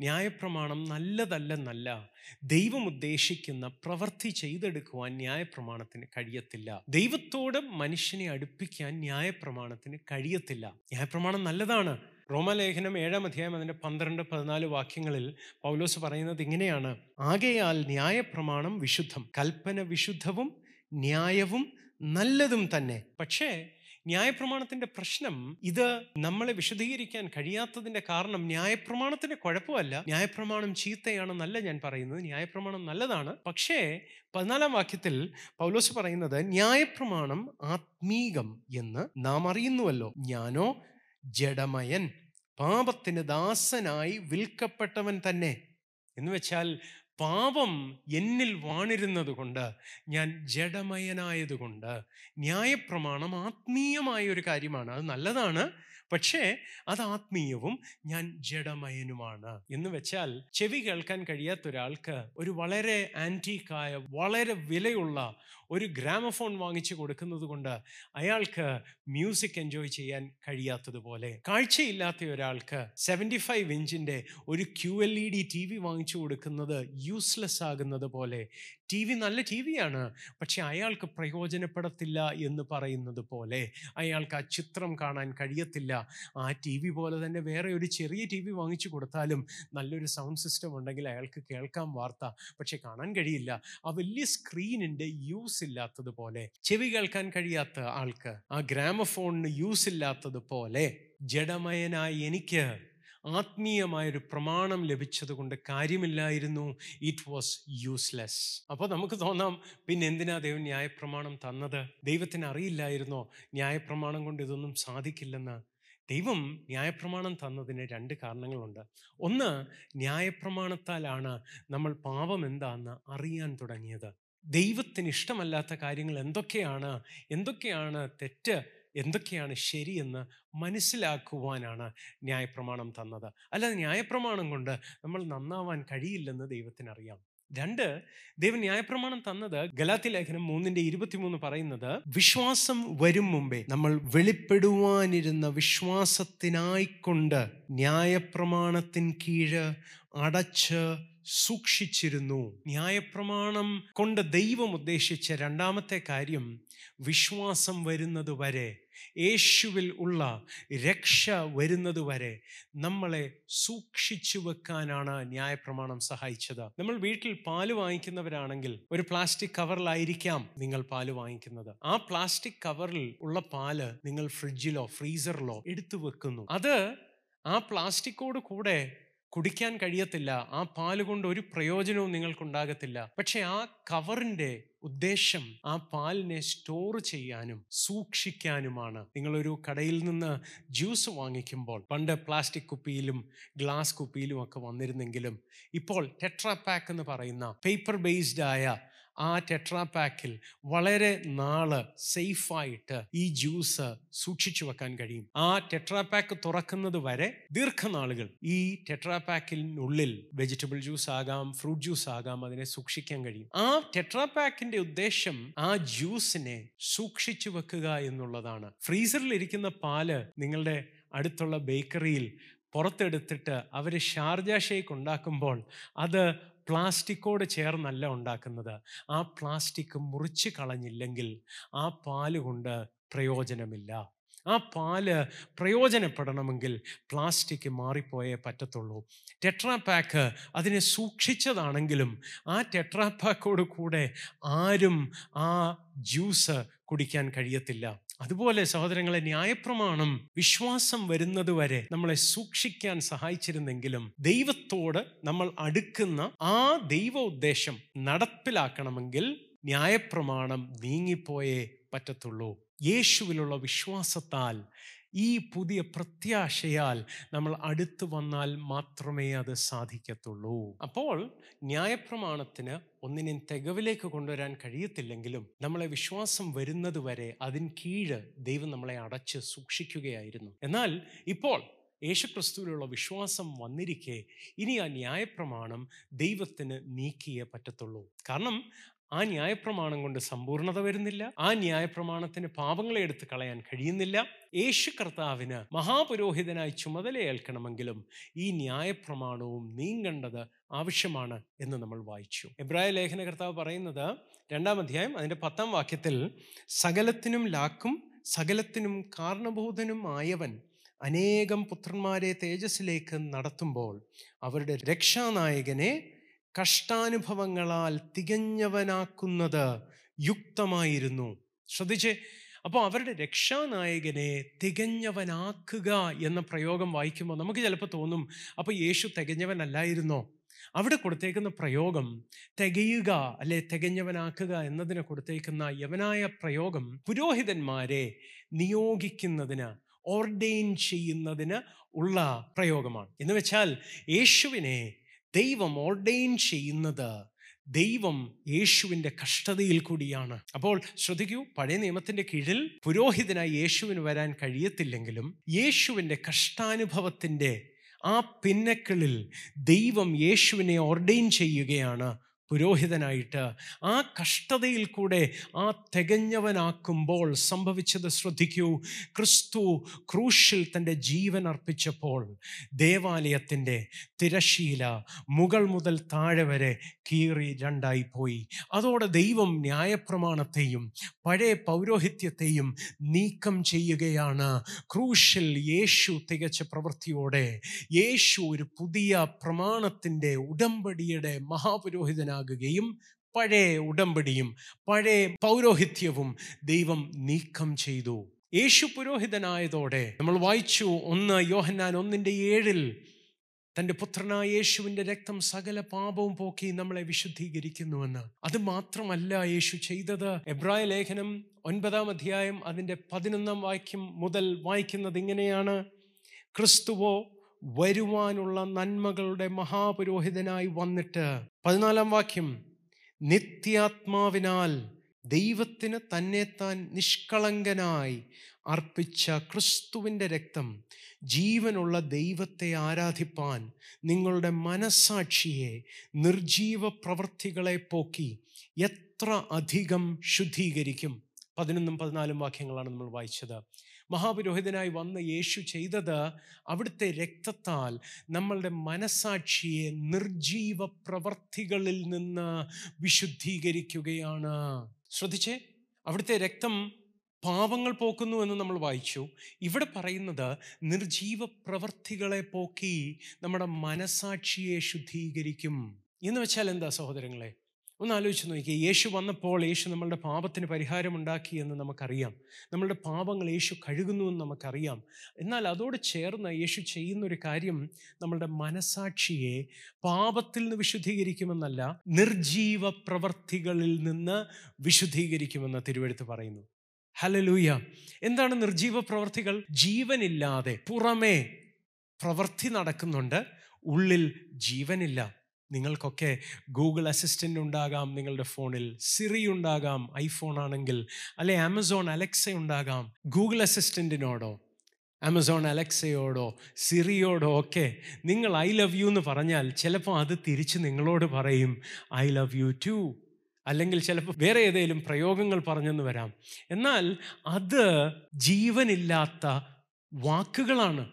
S1: ന്യായപ്രമാണം നല്ലതല്ലെന്നല്ല ദൈവം ഉദ്ദേശിക്കുന്ന പ്രവൃത്തി ചെയ്തെടുക്കുവാൻ ന്യായപ്രമാണത്തിന് കഴിയത്തില്ല. ദൈവത്തോട് മനുഷ്യനെ അടുപ്പിക്കാൻ ന്യായപ്രമാണത്തിന് കഴിയത്തില്ല. ന്യായപ്രമാണം നല്ലതാണ്. റോമലേഖനം ഏഴാം അധ്യായം അതിന്റെ പന്ത്രണ്ട് പതിനാല് വാക്യങ്ങളിൽ പൗലോസ് പറയുന്നത് ഇങ്ങനെയാണ്. ആകയാൽ ന്യായപ്രമാണം വിശുദ്ധം കൽപ്പന വിശുദ്ധവും ന്യായവും നല്ലതും തന്നെ. പക്ഷേ ന്യായപ്രമാണത്തിന്റെ പ്രശ്നം ഇത് നമ്മളെ വിശദീകരിക്കാൻ കഴിയാത്തതിന്റെ കാരണം ന്യായപ്രമാണത്തിന്റെ കുഴപ്പമല്ല. ന്യായപ്രമാണം ചീത്തയാണെന്നല്ല ഞാൻ പറയുന്നത് ന്യായപ്രമാണം നല്ലതാണ്. പക്ഷേ പതിനാലാം വാക്യത്തിൽ പൗലോസ് പറയുന്നത് ന്യായപ്രമാണം ആത്മീകം എന്ന് നാം അറിയുന്നുവല്ലോ. ഞാനോ ജഡമയൻ പാപത്തിന് ദാസനായി വിൽക്കപ്പെട്ടവൻ തന്നെ. എന്ന് വെച്ചാൽ പാപം എന്നിൽ വാണിരുന്നത് കൊണ്ട് ഞാൻ ജഡമയനായതുകൊണ്ട് ന്യായപ്രമാണം ആത്മീയമായ ഒരു കാര്യമാണ്. അത് നല്ലതാണ് പക്ഷേ അത് ആത്മീയവും ഞാൻ ജഡമയനുമാണ്. എന്ന് വെച്ചാൽ ചെവി കേൾക്കാൻ കഴിയാത്ത ഒരാൾക്ക് ഒരു വളരെ ആന്റീക്കായ വളരെ വിലയുള്ള ഒരു ഗ്രാമഫോൺ വാങ്ങിച്ചു കൊടുക്കുന്നത് കൊണ്ട് അയാൾക്ക് മ്യൂസിക് എൻജോയ് ചെയ്യാൻ കഴിയാത്തതുപോലെ കാഴ്ചയില്ലാത്ത ഒരാൾക്ക് സെവന്റി ഫൈവ് ഇഞ്ചിന്റെ ഒരു Q L E D T V വാങ്ങിച്ചു കൊടുക്കുന്നത് യൂസ്ലെസ് ആകുന്നത് പോലെ ടി വി നല്ല ടി വിയാണ് പക്ഷെ അയാൾക്ക് പ്രയോജനപ്പെടത്തില്ല എന്ന് പറയുന്നത് പോലെ അയാൾക്ക് ആ ചിത്രം കാണാൻ കഴിയത്തില്ല. ആ ടി വി പോലെ തന്നെ വേറെ ഒരു ചെറിയ ടി വി വാങ്ങിച്ചു കൊടുത്താലും നല്ലൊരു സൗണ്ട് സിസ്റ്റം ഉണ്ടെങ്കിൽ അയാൾക്ക് കേൾക്കാം വാർത്ത പക്ഷെ കാണാൻ കഴിയില്ല. ആ വലിയ സ്ക്രീനിന്റെ യൂസ് ഇല്ലാത്തതുപോലെ ചെവി കേൾക്കാൻ കഴിയാത്ത ആൾക്ക് ആ ഗ്രാമഫോണിന് യൂസ് ഇല്ലാത്തതുപോലെ ജഡമയനായി എനിക്ക് ആത്മീയമായൊരു പ്രമാണം ലഭിച്ചത് കൊണ്ട് കാര്യമില്ലായിരുന്നു. ഇറ്റ് വാസ് യൂസ്ലെസ് അപ്പോൾ നമുക്ക് തോന്നാം പിന്നെ എന്തിനാ ദൈവം ന്യായപ്രമാണം തന്നത്? ദൈവത്തിന് അറിയില്ലായിരുന്നോ? ന്യായപ്രമാണം കൊണ്ട് ഇതൊന്നും സാധിക്കില്ലെന്ന്. ദൈവം ന്യായപ്രമാണം തന്നതിന് രണ്ട് കാരണങ്ങളുണ്ട്. ഒന്ന് ന്യായപ്രമാണത്താലാണ് നമ്മൾ പാപം എന്താണെന്ന് അറിയാൻ തുടങ്ങിയത്. ദൈവത്തിന് ഇഷ്ടമല്ലാത്ത കാര്യങ്ങൾ എന്തൊക്കെയാണ്? എന്തൊക്കെയാണ് തെറ്റ്? എന്തൊക്കെയാണ് ശരിയെന്ന് മനസ്സിലാക്കുവാനാണ് ന്യായപ്രമാണം തന്നത്. അല്ലാതെ ന്യായപ്രമാണം കൊണ്ട് നമ്മൾ നന്നാവാൻ കഴിയില്ലെന്ന് ദൈവത്തിനറിയാം. രണ്ട് ദൈവം ന്യായപ്രമാണം തന്നത് ഗലാത്തി ലേഖനം മൂന്നിന്റെ ഇരുപത്തിമൂന്ന് പറയുന്നത് വിശ്വാസം വരും മുമ്പേ നമ്മൾ വെളിപ്പെടുവാനിരുന്ന വിശ്വാസത്തിനായിക്കൊണ്ട് ന്യായപ്രമാണത്തിൻ കീഴ് അടച്ച് സൂക്ഷിച്ചിരുന്നു. ന്യായപ്രമാണം കൊണ്ട് ദൈവം ഉദ്ദേശിച്ച രണ്ടാമത്തെ കാര്യം വിശ്വാസം വരുന്നത് വരെ യേശുവിൽ ഉള്ള രക്ഷ വരുന്നത് വരെ നമ്മളെ സൂക്ഷിച്ചു വെക്കാനാണ് ന്യായപ്രമാണം സഹായിച്ചത്. നമ്മൾ വീട്ടിൽ പാൽ വാങ്ങിക്കുന്നവരാണെങ്കിൽ ഒരു പ്ലാസ്റ്റിക് കവറിലായിരിക്കാം നിങ്ങൾ പാൽ വാങ്ങിക്കുന്നത്. ആ പ്ലാസ്റ്റിക് കവറിൽ ഉള്ള പാൽ നിങ്ങൾ ഫ്രിഡ്ജിലോ ഫ്രീസറിലോ എടുത്തു വെക്കുന്നു. അത് ആ പ്ലാസ്റ്റിക്കോട് കൂടെ കുടിക്കാൻ കഴിയത്തില്ല. ആ പാൽ കൊണ്ട് ഒരു പ്രയോജനവും നിങ്ങൾക്കുണ്ടാകത്തില്ല. പക്ഷെ ആ കവറിന്റെ ഉദ്ദേശം ആ പാലിനെ സ്റ്റോർ ചെയ്യാനും സൂക്ഷിക്കാനുമാണ്. നിങ്ങളൊരു കടയിൽ നിന്ന് ജ്യൂസ് വാങ്ങിക്കുമ്പോൾ പണ്ട് പ്ലാസ്റ്റിക് കുപ്പിയിലും ഗ്ലാസ് കുപ്പിയിലും ഒക്കെ വന്നിരുന്നെങ്കിലും ഇപ്പോൾ ടെട്രാ പാക്ക് എന്ന് പറയുന്ന പേപ്പർ ബേസ്ഡ് ആയ ആ ടെട്രാപാക്കിൽ വളരെ നാൾ സേഫായിട്ട് ഈ ജ്യൂസ് സൂക്ഷിച്ചു വെക്കാൻ കഴിയും. ആ ടെട്രാപാക്ക് തുറക്കുന്നത് വരെ ദീർഘനാളുകൾ ഈ ടെട്രാ പാക്കിനുള്ളിൽ വെജിറ്റബിൾ ജ്യൂസ് ആകാം ഫ്രൂട്ട് ജ്യൂസ് ആകാം അതിനെ സൂക്ഷിക്കാൻ കഴിയും. ആ ടെട്രാപാക്കിന്റെ ഉദ്ദേശം ആ ജ്യൂസിനെ സൂക്ഷിച്ചു വെക്കുക എന്നുള്ളതാണ്. ഫ്രീസറിൽ ഇരിക്കുന്ന പാൽ നിങ്ങളുടെ അടുത്തുള്ള ബേക്കറിയിൽ പുറത്തെടുത്തിട്ട് അവർ ഷാർജ ഷേക്ക് ഉണ്ടാക്കുമ്പോൾ അത് പ്ലാസ്റ്റിക്കോട് ചേർന്നല്ല ഉണ്ടാക്കുന്നത്. ആ പ്ലാസ്റ്റിക് മുറിച്ച് കളഞ്ഞില്ലെങ്കിൽ ആ പാൽ കൊണ്ട് പ്രയോജനമില്ല. ആ പാൽ പ്രയോജനപ്പെടണമെങ്കിൽ പ്ലാസ്റ്റിക് മാറിപ്പോയേ പറ്റത്തുള്ളൂ. ടെട്രാ പാക്ക് അതിനെ സൂക്ഷിച്ചതാണെങ്കിലും ആ ടെട്രാ പാക്കോട് കൂടെ ആരും ആ ജ്യൂസ് കുടിക്കാൻ കഴിയത്തില്ല. അതുപോലെ സഹോദരങ്ങളെ ന്യായപ്രമാണം വിശ്വാസം വരുന്നത് വരെ നമ്മളെ സൂക്ഷിക്കാൻ സഹായിച്ചിരുന്നെങ്കിലും ദൈവത്തോട് നമ്മൾ അടുക്കുന്ന ആ ദൈവ ഉദ്ദേശം നടപ്പിലാക്കണമെങ്കിൽ ന്യായപ്രമാണം നീങ്ങിപ്പോയേ പറ്റത്തുള്ളൂ. യേശുവിലുള്ള വിശ്വാസത്താൽ ഈ പുതിയ പ്രത്യാശയാൽ നമ്മൾ അടുത്തു വന്നാൽ മാത്രമേ അത് സാധിക്കത്തുള്ളൂ. അപ്പോൾ ന്യായപ്രമാണത്തിന് ഒന്നിനെയും തികവിലേക്ക് കൊണ്ടുവരാൻ കഴിയത്തില്ലെങ്കിലും നമ്മളെ വിശ്വാസം വരുന്നത് വരെ അതിൻ കീഴ് ദൈവം നമ്മളെ അടച്ച് സൂക്ഷിക്കുകയായിരുന്നു. എന്നാൽ ഇപ്പോൾ യേശുക്രിസ്തുവിലുള്ള വിശ്വാസം വന്നിരിക്കെ ഇനി ആ ന്യായപ്രമാണം ദൈവത്തിന് നീക്കിയേ പറ്റത്തുള്ളൂ. കാരണം ആ ന്യായപ്രമാണം കൊണ്ട് സമ്പൂർണത വരുന്നില്ല. ആ ന്യായപ്രമാണത്തിന് പാപങ്ങളെ എടുത്ത് കളയാൻ കഴിയുന്നില്ല. യേശു കർത്താവിന് മഹാപുരോഹിതനായി ചുമതലയേൽക്കണമെങ്കിലും ഈ ന്യായപ്രമാണവും നീങ്ങേണ്ടത് ആവശ്യമാണ് എന്ന് നമ്മൾ വായിച്ചു. എബ്രായ ലേഖന കർത്താവ് പറയുന്നത് രണ്ടാം അധ്യായം അതിന്റെ പത്താം വാക്യത്തിൽ സകലത്തിനും ലാക്കും സകലത്തിനും കാരണഭൂതനും ആയവൻ അനേകം പുത്രന്മാരെ തേജസ്സിലേക്ക് നടത്തുമ്പോൾ അവരുടെ രക്ഷാനായകനെ കഷ്ടാനുഭവങ്ങളാൽ തികഞ്ഞവനാക്കുന്നത് യുക്തമായിരുന്നു. ശ്രദ്ധിച്ചേ അപ്പോൾ അവരുടെ രക്ഷാനായകനെ തികഞ്ഞവനാക്കുക എന്ന പ്രയോഗം വായിക്കുമ്പോൾ നമുക്ക് ചിലപ്പോൾ തോന്നും അപ്പോൾ യേശു തികഞ്ഞവനല്ലായിരുന്നോ? അവിടെ കൊടുത്തേക്കുന്ന പ്രയോഗം തികയുക അല്ലെ തികഞ്ഞവനാക്കുക എന്നതിനെ കൊടുത്തേക്കുന്ന യവനായ പ്രയോഗം പുരോഹിതന്മാരെ നിയോഗിക്കുന്നതിന് ഓർഡെയിൻ ചെയ്യുന്നതിന് ഉള്ള പ്രയോഗമാണ്. എന്ന് വെച്ചാൽ യേശുവിനെ ദൈവം ഓർഡെയിൻ ചെയ്യുന്നത് ദൈവം യേശുവിന്റെ കഷ്ടതയിൽ കൂടിയാണ്. അപ്പോൾ ശ്രദ്ധിക്കൂ പഴയ നിയമത്തിന്റെ കീഴിൽ പുരോഹിതനായി യേശുവിന് വരാൻ കഴിയത്തില്ലെങ്കിലും യേശുവിന്റെ കഷ്ടാനുഭവത്തിന്റെ ആ പിന്നക്കളിൽ ദൈവം യേശുവിനെ ഓർഡെയിൻ ചെയ്യുകയാണ്. പുരോഹിതനായിട്ട് ആ കഷ്ടതയിൽ കൂടെ ആ തികഞ്ഞവനാക്കുമ്പോൾ സംഭവിച്ചത് ശ്രദ്ധിക്കൂ. ക്രിസ്തു ക്രൂശിൽ തന്റെ ജീവൻ അർപ്പിച്ചപ്പോൾ ദേവാലയത്തിന്റെ തിരശീല മുകൾ മുതൽ താഴെ വരെ കീറി രണ്ടായി പോയി അതോടെ ദൈവം ന്യായപ്രമാണത്തെയും പഴയ പൗരോഹിത്യത്തെയും നീക്കം ചെയ്യുകയാണ്. ക്രൂശിൽ യേശു തികച്ച പ്രവൃത്തിയോടെ യേശു ഒരു പുതിയ പ്രമാണത്തിന്റെ ഉടമ്പടിയുടെ മഹാപുരോഹിതനാകുകയും പഴയ ഉടമ്പടിയും പഴയ പൗരോഹിത്യവും ദൈവം നീക്കം ചെയ്തു. യേശു പുരോഹിതനായതോടെ നമ്മൾ വായിച്ചു ഒന്ന് യോഹന്നാൻ ഒന്നിന്റെ ഏഴിൽ തന്റെ പുത്രനായ യേശുവിന്റെ രക്തം സകല പാപവും പോക്കി നമ്മളെ വിശുദ്ധീകരിക്കുന്നുവെന്ന്. അത് മാത്രമല്ല യേശു ചെയ്തത്. എബ്രായ ലേഖനം ഒൻപതാം അധ്യായം അതിന്റെ പതിനൊന്നാം വാക്യം മുതൽ വായിക്കുന്നത് ഇങ്ങനെയാണ്. ക്രിസ്തുവോ വരുവാനുള്ള നന്മകളുടെ മഹാപുരോഹിതനായി വന്നിട്ട് പതിനാലാം വാക്യം നിത്യാത്മാവിനാൽ ദൈവത്തിന് തന്നെ താൻ നിഷ്കളങ്കനായി അർപ്പിച്ച ക്രിസ്തുവിന്റെ രക്തം ജീവനുള്ള ദൈവത്തെ ആരാധിപ്പാൻ നിങ്ങളുടെ മനസാക്ഷിയെ നിർജീവ പ്രവൃത്തികളെ പോക്കി എത്ര അധികം ശുദ്ധീകരിക്കും. പതിനൊന്നും പതിനാലും വാക്യങ്ങളാണ് നമ്മൾ വായിച്ചത്. മഹാപുരോഹിതനായി വന്ന യേശു ചെയ്തത് അവിടുത്തെ രക്തത്താൽ നമ്മളുടെ മനസാക്ഷിയെ നിർജീവ പ്രവർത്തികളിൽ നിന്ന് വിശുദ്ധീകരിക്കുകയാണ്. ശ്രദ്ധിച്ചേ? അവിടുത്തെ രക്തം പാപങ്ങൾ പോക്കുന്നു എന്ന് നമ്മൾ വായിച്ചു. ഇവിടെ പറയുന്നത് നിർജീവ പ്രവർത്തികളെ പോക്കി നമ്മുടെ മനസാക്ഷിയെ ശുദ്ധീകരിക്കും. എന്ന് വെച്ചാൽ എന്താ സഹോദരങ്ങളെ? ഒന്ന് ആലോചിച്ച് നോക്കിയേ. യേശു വന്നപ്പോൾ യേശു നമ്മളുടെ പാപത്തിന് പരിഹാരമുണ്ടാക്കി എന്ന് നമുക്കറിയാം. നമ്മളുടെ പാപങ്ങൾ യേശു കഴുകുന്നു എന്ന് നമുക്കറിയാം. എന്നാൽ അതോട് ചേർന്ന് യേശു ചെയ്യുന്ന ഒരു കാര്യം നമ്മളുടെ മനസാക്ഷിയെ പാപത്തിൽ നിന്ന് വിശുദ്ധീകരിക്കുമെന്നല്ല നിർജീവ പ്രവർത്തികളിൽ നിന്ന് വിശുദ്ധീകരിക്കുമെന്ന് തിരുവെടുത്ത് പറയുന്നു. ഹലലൂയ എന്താണ് നിർജീവ പ്രവർത്തികൾ ജീവനില്ലാതെ പുറമേ പ്രവൃത്തി നടക്കുന്നുണ്ട് ഉള്ളിൽ ജീവനില്ല. നിങ്ങൾക്കൊക്കെ ഗൂഗിൾ അസിസ്റ്റന്റ് ഉണ്ടാകാം നിങ്ങളുടെ ഫോണിൽ സിറി ഉണ്ടാകാം ഐഫോൺ ആണെങ്കിൽ അല്ലെ ആമസോൺ അലക്സ ഉണ്ടാകാം ഗൂഗിൾ അസിസ്റ്റന്റിനോടോ ആമസോൺ അലക്സയോടോ സിറിയോടോ ഒക്കെ നിങ്ങൾ ഐ ലവ് യു എന്ന് പറഞ്ഞാൽ ചിലപ്പോൾ അത് തിരിച്ച് നിങ്ങളോട് പറയും ഐ ലവ് യു ടു. അല്ലെങ്കിൽ ചിലപ്പോൾ വേറെ ഏതെങ്കിലും പ്രയോഗങ്ങൾ പറഞ്ഞെന്ന് വരാം. എന്നാൽ അത് ജീവനില്ലാത്ത വാക്കുകളാണ്.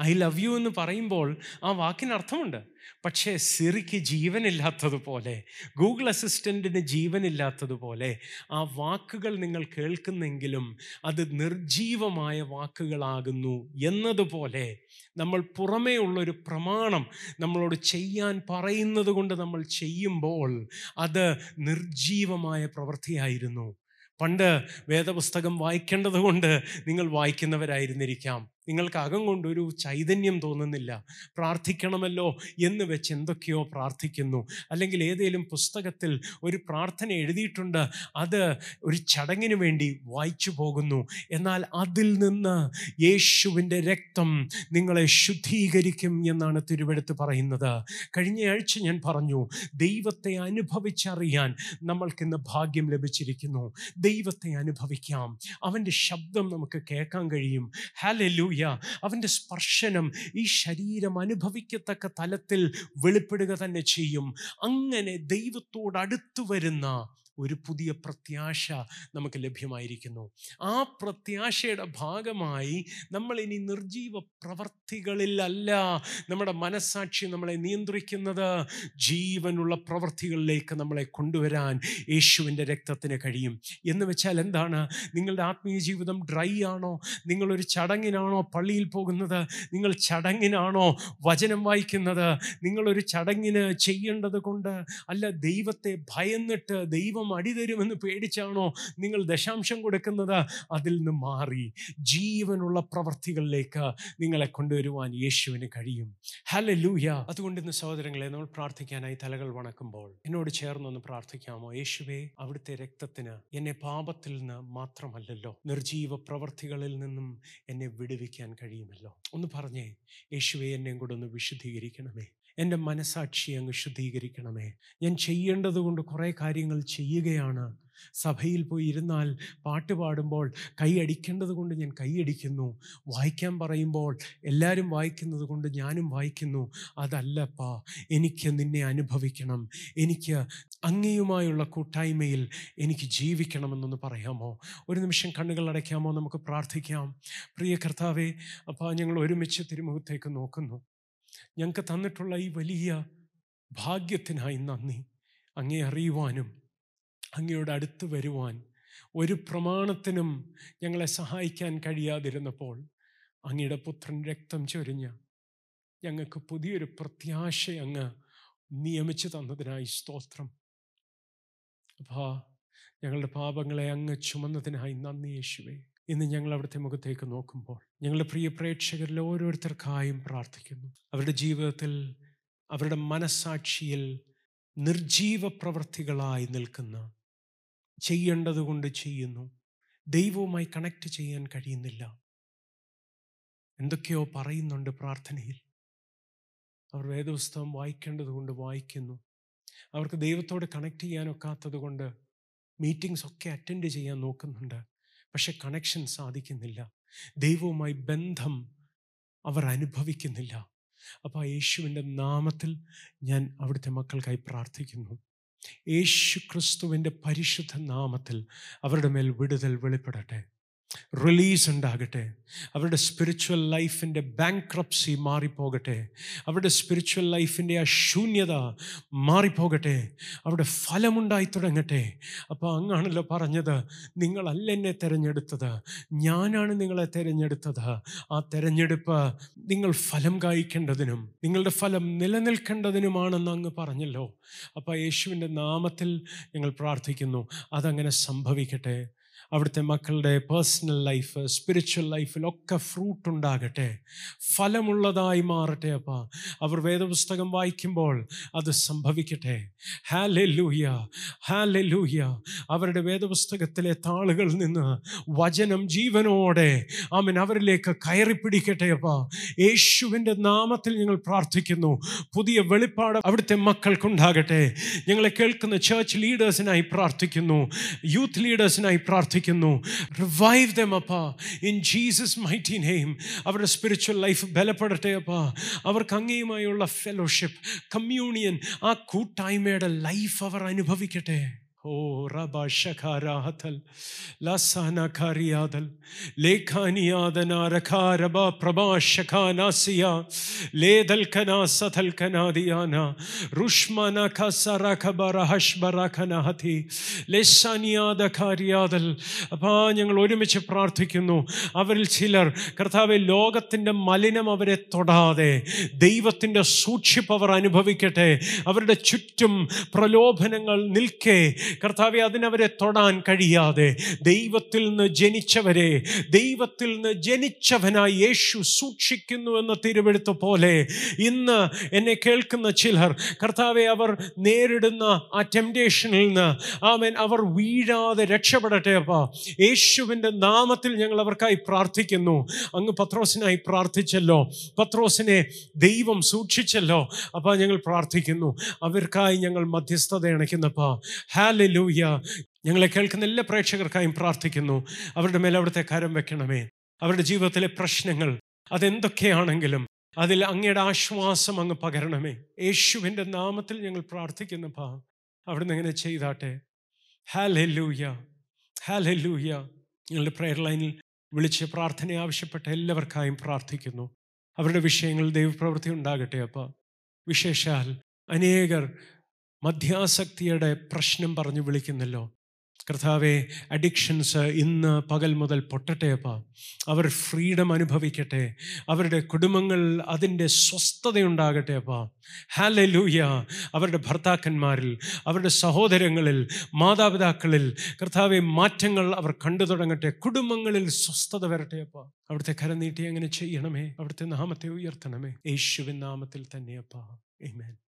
S1: ഐ ലവ് യു എന്ന് പറയുമ്പോൾ ആ വാക്കിന് അർത്ഥമുണ്ട്. പക്ഷേ സിറിക്ക് ജീവനില്ലാത്തതുപോലെ ഗൂഗിൾ അസിസ്റ്റന്റിന് ജീവനില്ലാത്തതുപോലെ ആ വാക്കുകൾ നിങ്ങൾ കേൾക്കുന്നെങ്കിലും അത് നിർജീവമായ വാക്കുകളാകുന്നു എന്നതുപോലെ നമ്മൾ പുറമേ ഉള്ളൊരു പ്രമാണം നമ്മളോട് ചെയ്യാൻ പറയുന്നത് കൊണ്ട് നമ്മൾ ചെയ്യുമ്പോൾ അത് നിർജീവമായ പ്രവൃത്തിയായിരുന്നു. പണ്ട് വേദപുസ്തകം വായിക്കേണ്ടത് കൊണ്ട് നിങ്ങൾ വായിക്കുന്നവരായിരുന്നിരിക്കാം. നിങ്ങൾക്ക് അകം കൊണ്ടൊരു ചൈതന്യം തോന്നുന്നില്ല. പ്രാർത്ഥിക്കണമല്ലോ എന്ന് വെച്ച് എന്തൊക്കെയോ പ്രാർത്ഥിക്കുന്നു. അല്ലെങ്കിൽ ഏതെങ്കിലും പുസ്തകത്തിൽ ഒരു പ്രാർത്ഥന എഴുതിയിട്ടുണ്ട്. അത് ഒരു ചടങ്ങിന് വേണ്ടി വായിച്ചു പോകുന്നു. എന്നാൽ അതിൽ നിന്ന് യേശുവിന്റെ രക്തം നിങ്ങളെ ശുദ്ധീകരിക്കും എന്നാണ് തിരുവെടുത്ത് പറയുന്നത്. കഴിഞ്ഞയാഴ്ച ഞാൻ പറഞ്ഞു ദൈവത്തെ അനുഭവിച്ചറിയാൻ നമ്മൾക്കിന്ന് ഭാഗ്യം ലഭിച്ചിരിക്കുന്നു. ദൈവത്തെ അനുഭവിക്കാം. അവന്റെ ശബ്ദം നമുക്ക് കേൾക്കാൻ കഴിയും. ഹാലലൂയ അവന്റെ സ്പർശനം ഈ ശരീരം അനുഭവിക്കത്തക്ക തലത്തിൽ വെളിപ്പെടുക തന്നെ ചെയ്യും. അങ്ങനെ ദൈവത്തോട് അടുത്തു വരുന്ന ഒരു പുതിയ പ്രത്യാശ നമുക്ക് ലഭ്യമായിരിക്കുന്നു. ആ പ്രത്യാശയുടെ ഭാഗമായി നമ്മൾ ഇനി നിർജീവ പ്രവർത്തികളിലല്ല നമ്മുടെ മനസ്സാക്ഷി നമ്മളെ നിയന്ത്രിക്കുന്നത്. ജീവനുള്ള പ്രവർത്തികളിലേക്ക് നമ്മളെ കൊണ്ടുവരാൻ യേശുവിന്റെ രക്തത്തിന് കഴിയും. എന്ന് വെച്ചാൽ എന്താണ്? നിങ്ങളുടെ ആത്മീയ ജീവിതം ഡ്രൈ ആണോ? നിങ്ങളൊരു ചടങ്ങിനാണോ പള്ളിയിൽ പോകുന്നത്? നിങ്ങൾ ചടങ്ങിനാണോ വചനം വായിക്കുന്നത്? നിങ്ങളൊരു ചടങ്ങിന് ചെയ്യേണ്ടത് കൊണ്ട് അല്ല ദൈവത്തെ ഭയന്നിട്ട് ദൈവം ദൈവം അടിതരുമെന്ന് പേടിച്ചാണോ നിങ്ങൾ ദശാംശം കൊടുക്കുന്നത്? അതിൽ നിന്ന് മാറി. ജീവനുള്ള പ്രവർത്തികളിലേക്ക് നിങ്ങളെ കൊണ്ടുവരുവാൻ യേശുവിന് കഴിയും. ഹലലൂയ അതുകൊണ്ട് ഇന്ന് സഹോദരങ്ങളെ നമ്മൾ പ്രാർത്ഥിക്കാനായി തലകൾ വണക്കുമ്പോൾ എന്നോട് ചേർന്നൊന്ന് പ്രാർത്ഥിക്കാമോ? യേശുവേ അവിടുത്തെ രക്തത്തിന് എന്നെ പാപത്തിൽ നിന്ന് മാത്രമല്ലല്ലോ നിർജീവ പ്രവർത്തികളിൽ നിന്നും എന്നെ വിടുവിക്കാൻ കഴിയുമല്ലോ. ഒന്ന് പറഞ്ഞേ യേശുവെ എന്നെയും കൂടെ ഒന്ന് വിശുദ്ധീകരിക്കണമേ. എന്റെ മനസാക്ഷി അങ്ങ് ശുദ്ധീകരിക്കണമേ. ഞാൻ ചെയ്യേണ്ടത് കൊണ്ട് കുറേ കാര്യങ്ങൾ ചെയ്യുകയാണ്. സഭയിൽ പോയി ഇരുന്നാൽ പാട്ട് പാടുമ്പോൾ കൈ അടിക്കേണ്ടത് കൊണ്ട് ഞാൻ കൈയടിക്കുന്നു വായിക്കാൻ പറയുമ്പോൾ എല്ലാവരും വായിക്കുന്നത് കൊണ്ട് ഞാനും വായിക്കുന്നു. അതല്ലപ്പാ എനിക്ക് നിന്നെ അനുഭവിക്കണം. എനിക്ക് അങ്ങയുമായുള്ള കൂട്ടായ്മയിൽ എനിക്ക് ജീവിക്കണമെന്നൊന്ന് പറയാമോ? ഒരു നിമിഷം കണ്ണുകൾ അടയ്ക്കാമോ? നമുക്ക് പ്രാർത്ഥിക്കാം. പ്രിയ കർത്താവേ അപ്പോൾ ഞങ്ങൾ ഒരുമിച്ച് തിരുമുഖത്തേക്ക് നോക്കുന്നു. ഞങ്ങൾക്ക് തന്നിട്ടുള്ള ഈ വലിയ ഭാഗ്യത്തിനായി നന്ദി. അങ്ങേ അറിയുവാനും അങ്ങയോട് അടുത്ത് വരുവാൻ ഒരു പ്രമാണത്തിനും ഞങ്ങളെ സഹായിക്കാൻ കഴിയാതിരുന്നപ്പോൾ അങ്ങയുടെ പുത്രൻ രക്തം ചൊരിഞ്ഞ ഞങ്ങൾക്ക് പുതിയൊരു പ്രത്യാശ അങ്ങ് നിയമിച്ചു തന്നതിനായി സ്തോത്രം. അപ്പാ ഞങ്ങളുടെ പാപങ്ങളെ അങ്ങ് ചുമന്നതിനായി നന്ദി യേശുവേ. ഇന്ന് ഞങ്ങൾ അവിടുത്തെ മുഖത്തേക്ക് നോക്കുമ്പോൾ ഞങ്ങളുടെ പ്രിയ പ്രേക്ഷകരിൽ ഓരോരുത്തർക്കായും പ്രാർത്ഥിക്കുന്നു. അവരുടെ ജീവിതത്തിൽ അവരുടെ മനസാക്ഷിയിൽ നിർജീവ പ്രവൃത്തികളായി നിൽക്കുന്ന ചെയ്യേണ്ടത് കൊണ്ട് ചെയ്യുന്നു. ദൈവവുമായി കണക്ട് ചെയ്യാൻ കഴിയുന്നില്ല. എന്തൊക്കെയോ പറയുന്നുണ്ട് പ്രാർത്ഥനയിൽ. അവർ വേദപുസ്തകം വായിക്കേണ്ടത് കൊണ്ട് വായിക്കുന്നു. അവർക്ക് ദൈവത്തോട് കണക്ട് ചെയ്യാനൊക്കാത്തത് കൊണ്ട് മീറ്റിംഗ്സ് ഒക്കെ അറ്റൻഡ് ചെയ്യാൻ നോക്കുന്നുണ്ട്. പക്ഷെ കണക്ഷൻ സാധിക്കുന്നില്ല. ദൈവവുമായി ബന്ധം അവർ അനുഭവിക്കുന്നില്ല. അപ്പോൾ യേശുവിന്റെ നാമത്തിൽ ഞാൻ അവിടുത്തെ മക്കൾക്കായി പ്രാർത്ഥിക്കുന്നു. യേശു ക്രിസ്തുവിന്റെ പരിശുദ്ധ നാമത്തിൽ അവരുടെ മേൽ വിടുതൽ വെളിപ്പെടട്ടെ. റിലീസ് ഉണ്ടാകട്ടെ. അവരുടെ സ്പിരിച്വൽ ലൈഫിന്റെ ബാങ്ക്രപ്സി മാറിപ്പോകട്ടെ. അവരുടെ സ്പിരിച്വൽ ലൈഫിന്റെ ആ ശൂന്യത മാറിപ്പോകട്ടെ. അവരുടെ ഫലമുണ്ടായി തുടങ്ങട്ടെ. അപ്പോൾ അങ്ങാണല്ലോ പറഞ്ഞത്. നിങ്ങളല്ല എന്നെ തിരഞ്ഞെടുത്തത്. ഞാനാണ് നിങ്ങളെ തിരഞ്ഞെടുത്തത്. ആ തിരഞ്ഞെടുപ്പ് നിങ്ങൾ ഫലം കായ്ക്കേണ്ടതിനും നിങ്ങളുടെ ഫലം നിലനിൽക്കേണ്ടതിനുമാണെന്ന് അങ്ങ് പറഞ്ഞല്ലോ. അപ്പോൾ യേശുവിന്റെ നാമത്തിൽ ഞങ്ങൾ പ്രാർത്ഥിക്കുന്നു. അതങ്ങനെ സംഭവിക്കട്ടെ. അവിടുത്തെ മക്കളുടെ പേഴ്സണൽ ലൈഫ് സ്പിരിച്വൽ ലൈഫിലൊക്കെ ഫ്രൂട്ട് ഉണ്ടാകട്ടെ. ഫലമുള്ളതായി മാറട്ടെ അപ്പ. അവർ വേദപുസ്തകം വായിക്കുമ്പോൾ അത് സംഭവിക്കട്ടെ. ഹാലെ ലൂയ ഹാലെ ലൂയ അവരുടെ വേദപുസ്തകത്തിലെ താളുകളിൽ നിന്ന് വചനം ജീവനോടെ ആമൻ അവരിലേക്ക് കയറി പിടിക്കട്ടെ അപ്പ. യേശുവിന്റെ നാമത്തിൽ ഞങ്ങൾ പ്രാർത്ഥിക്കുന്നു. പുതിയ വെളിപ്പാട് അവിടുത്തെ മക്കൾക്കുണ്ടാകട്ടെ. ഞങ്ങളെ കേൾക്കുന്ന ചേർച്ച് ലീഡേഴ്സിനായി പ്രാർത്ഥിക്കുന്നു. യൂത്ത് ലീഡേഴ്സിനായി പ്രാർത്ഥിക്കുന്നു. റിവൈവ് ദം അപ്പ. ഇൻ ജീസസ് മൈറ്റി നെയിം അവരുടെ സ്പിരിച്വൽ ലൈഫ് ബലപ്പെടട്ടെ അപ്പ. അവർക്ക് അങ്ങയുമായുള്ള ഫെലോഷിപ്പ് കമ്മ്യൂണിയൻ ആ കൂട്ടായ്മയുടെ ലൈഫ് അവർ അനുഭവിക്കട്ടെ. ഓ അപ്പാ ഞങ്ങൾ ഒരുമിച്ച് പ്രാർത്ഥിക്കുന്നു. അവരിൽ ചിലർ കർത്താവെ ലോകത്തിന്റെ മലിനം അവരെ തൊടാതെ ദൈവത്തിന്റെ സൂക്ഷിപ്പ് അവർ അനുഭവിക്കട്ടെ. അവരുടെ ചുറ്റും പ്രലോഭനങ്ങൾ നിൽക്കെ. കർത്താവെ അതിനവരെ തൊടാൻ കഴിയാതെ ദൈവത്തിൽ നിന്ന് ജനിച്ചവരെ ദൈവത്തിൽ നിന്ന് ജനിച്ചവനായി യേശു സൂക്ഷിക്കുന്നു എന്ന തിരുവെടുത്ത് പോലെ ഇന്ന് എന്നെ കേൾക്കുന്ന ചിലർ കർത്താവെ അവർ നേരിടുന്ന ആ ടെംപ്റ്റേഷനിൽ നിന്ന് ആമൻ അവർ വീഴാതെ രക്ഷപ്പെടട്ടെ അപ്പ. യേശുവിന്റെ നാമത്തിൽ ഞങ്ങൾ അവർക്കായി പ്രാർത്ഥിക്കുന്നു. അങ്ങ് പത്രോസിനായി പ്രാർത്ഥിച്ചല്ലോ. പത്രോസിനെ ദൈവം സൂക്ഷിച്ചല്ലോ. അപ്പോൾ ഞങ്ങൾ പ്രാർത്ഥിക്കുന്നു. അവർക്കായി ഞങ്ങൾ മധ്യസ്ഥത അണയ്ക്കുന്നപ്പാ ഹാലലൂയ ഞങ്ങളെ കേൾക്കുന്ന എല്ലാ പ്രേക്ഷകർക്കായും പ്രാർത്ഥിക്കുന്നു. അവരുടെ മേലെ അവിടുത്തെ കരം വെക്കണമേ. അവരുടെ ജീവിതത്തിലെ പ്രശ്നങ്ങൾ അതെന്തൊക്കെയാണെങ്കിലും അതിൽ അങ്ങയുടെ ആശ്വാസം അങ്ങ് പകരണമേ. യേശുവിന്റെ നാമത്തിൽ ഞങ്ങൾ പ്രാർത്ഥിക്കുന്നപ്പാ. അവിടുന്ന് ഇങ്ങനെ ചെയ്താട്ടെ. ഹാലൂയ ഹാലൂയ ഞങ്ങളുടെ പ്രെയർ ലൈനിൽ വിളിച്ച് പ്രാർത്ഥന ആവശ്യപ്പെട്ട എല്ലാവർക്കായും പ്രാർത്ഥിക്കുന്നു. അവരുടെ വിഷയങ്ങൾ ദൈവപ്രവൃത്തി ഉണ്ടാകട്ടെ അപ്പ. വിശേഷാൽ അനേകർ മധ്യാസക്തിയുടെ പ്രശ്നം പറഞ്ഞു വിളിക്കുന്നല്ലോ. കർത്താവെ അഡിക്ഷൻസ് ഇന്ന് പകൽ മുതൽ പൊട്ടട്ടെ അപ്പ. അവർ ഫ്രീഡം അനുഭവിക്കട്ടെ. അവരുടെ കുടുംബങ്ങൾ അതിന്റെ സ്വസ്ഥതയുണ്ടാകട്ടെ അപ്പ. ഹാലലൂയ അവരുടെ ഭർത്താക്കന്മാരിൽ അവരുടെ സഹോദരങ്ങളിൽ മാതാപിതാക്കളിൽ കർത്താവെ മാറ്റങ്ങൾ അവർ കണ്ടു തുടങ്ങട്ടെ. കുടുംബങ്ങളിൽ സ്വസ്ഥത വരട്ടെ അപ്പ. അവിടുത്തെ കരം നീട്ടി അങ്ങനെ ചെയ്യണമേ. അവിടുത്തെ നാമത്തെ ഉയർത്തണമേ. യേശുവിൻ നാമത്തിൽ തന്നെയപ്പാ Amen.